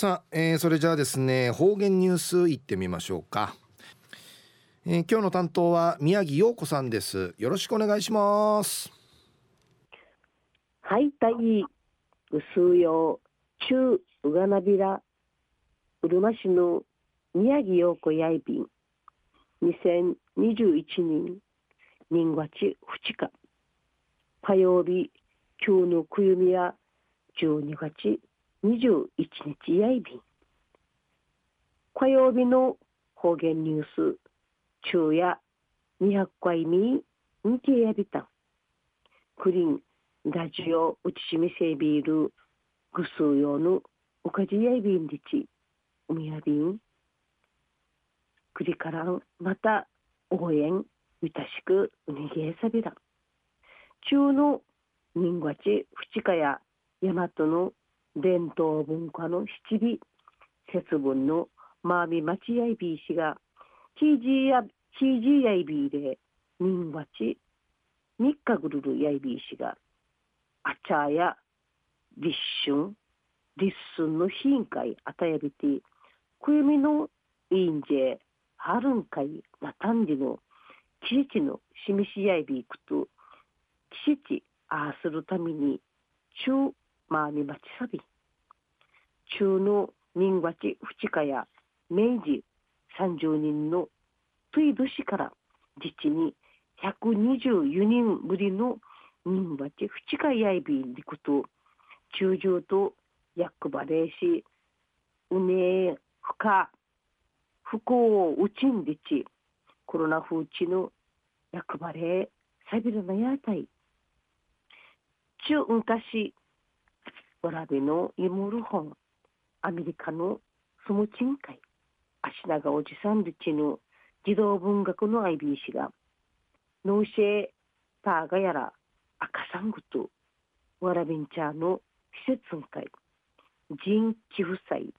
さあ、えー、それじゃあですね方言ニュースいってみましょうか、えー、今日の担当は宮城陽子さんです。よろしくお願いします。はいたいうすよ中うがなびらうるま市の宮城陽子やいびん。2021年人月2日。火曜日今日のくゆみや12月21日やいびん火曜日の方言ニュース。昼夜。200回にんけやびたクリンラジオうちしみせビールぐすうよのおかじやいびんりちうみやびん。くりからん。また応援みたしくうにげえさびら。中の人月二日や大和の伝統文化の七尾節分のマーミ町やいびいしがヒージーやヒージーやいびいで人わち三日ぐるるやいびいしがあちゃや立春立春の貧会あたやびてくゆみのいいんじえはるんかいなたんじの季節のしみしやいびいくと季節ああするために中まあみまちさび。中の人月二日や明治30人のトイ年から実に124人ぶりの人月二日やいびんりこと中上と役場れしうねふか不幸をうちんでちコロナ風地の役場れさびるなやたい。中昔びのイモルホンアメリカのスムチン会足長おじさんでちの児童文学の IB 氏が。ノーシェターガやら赤サングと。わらびんちゃの施設会人寄付祭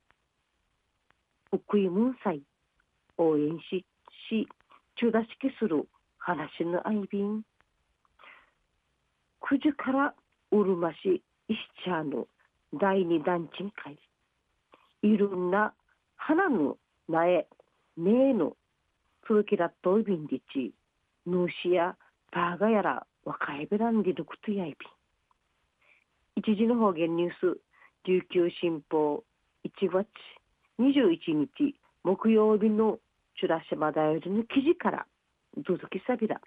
ウクイムン祭応援しし中出しきする話の IB 9時からうるま市石茶の第二団地会いろんな花の苗芽の続きらっといびんりちぬしやたがやら若いべらんでるくとやいびん。一時の方言ニュース琉球新報1月21日木曜日のチュラシマダヨルの記事から続きさびら。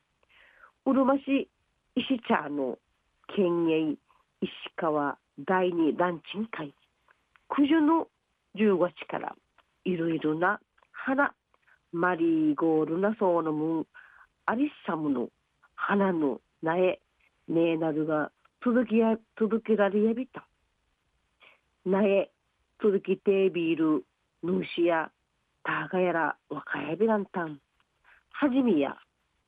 うるま市石茶の県営石川第二ランチン会九十の15日からいろいろな花マリーゴールなそうのムンアリッサムの花の苗ねなどが届きや届けられやびた。苗届きてビールヌーシやターガやら若やびらんたん。はじめや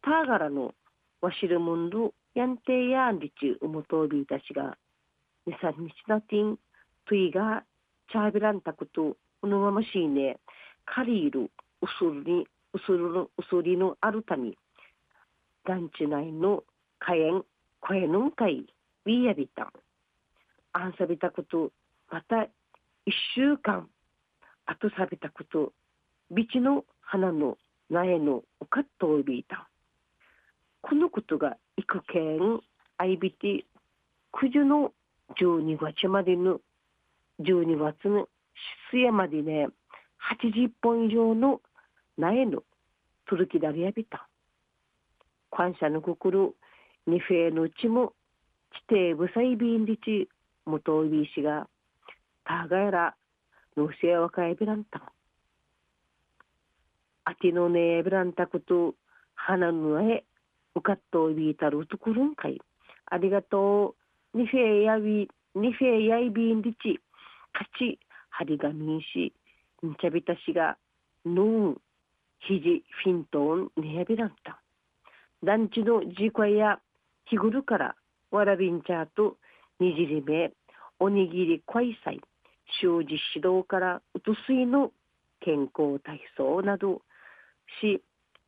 ターガラのわしるもんどやんてやんりちうもとびいたちが2、3日なてん、といが、チャービランタクト、うのまましいね、カリール、うするに、うするの、うすりのあるため、団地内の火炎、声のんかい、ウィーヤビタン。あんさびたこと、また、一週間、あとさびたこと、ビチの花の苗のおかっとおびいた。このことが、いくけん、あいびて、くじゅの12月までの12月の末までね80本以上の苗の届きだりやびた感謝の心二フェのうちも地底ぶさいびんりち元びしがたがやらのせやわかえびらんた。あてのねえびらんたこと花のえうかっとびいたるところんかいありがとう。にフェやびにフェやいびんりちかちはりがみんしんちゃびたしがぬんひじフィントンにやびらんた団地のじこや日るからわらびんちゃとにじりめおにぎりこいさい習字指導からうとすいの健康体操などし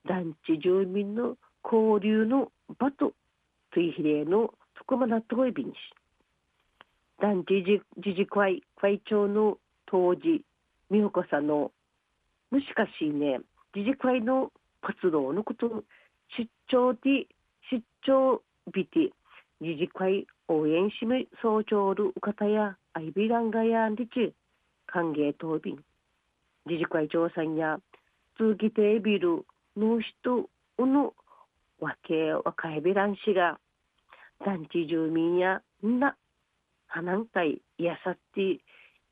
団地住民の交流の場とついひれの福間納豆エビにし団地自治会会長の当時美穂子さんのもしかしね自治会の活動のこと出張で出張日で自治会応援しめ総長るうかたやアイビランガヤンリチ歓迎答弁自治会長さんや通気テービルの人うのわけわかえびらんしが団地住民やんな花んかいやさって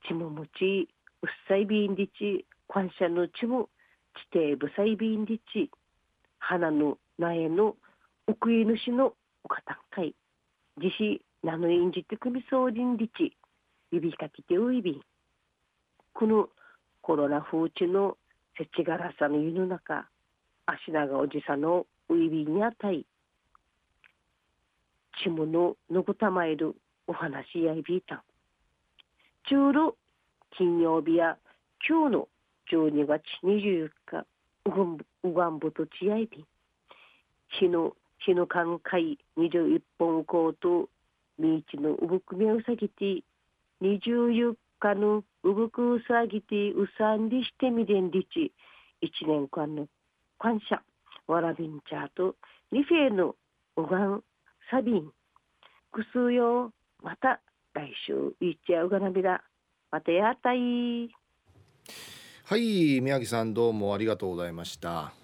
ちももちうっさいびんりち感謝のちもちてぶさいびんりち花の苗の奥い主のおかたんかい。自費なのいんじてくみそうりんりち指かきてういびん。このコロナ風地のせちがらさの湯の中足長おじさのういびんにあたいちむののぐたまえるお話やいびいた。ん中路金曜日や今日の12月24日うがんぶとちやいび。ん日の日の間海21本コートみちのうぶくめうさぎて24日のうぶくうさぎてうさんりしてみれんりち1年間の感謝わらびんちゃーとリフェのうがんサビン。くすよ。また来週いっちゃうがなびら。またやったい。はい宮城さんどうもありがとうございました。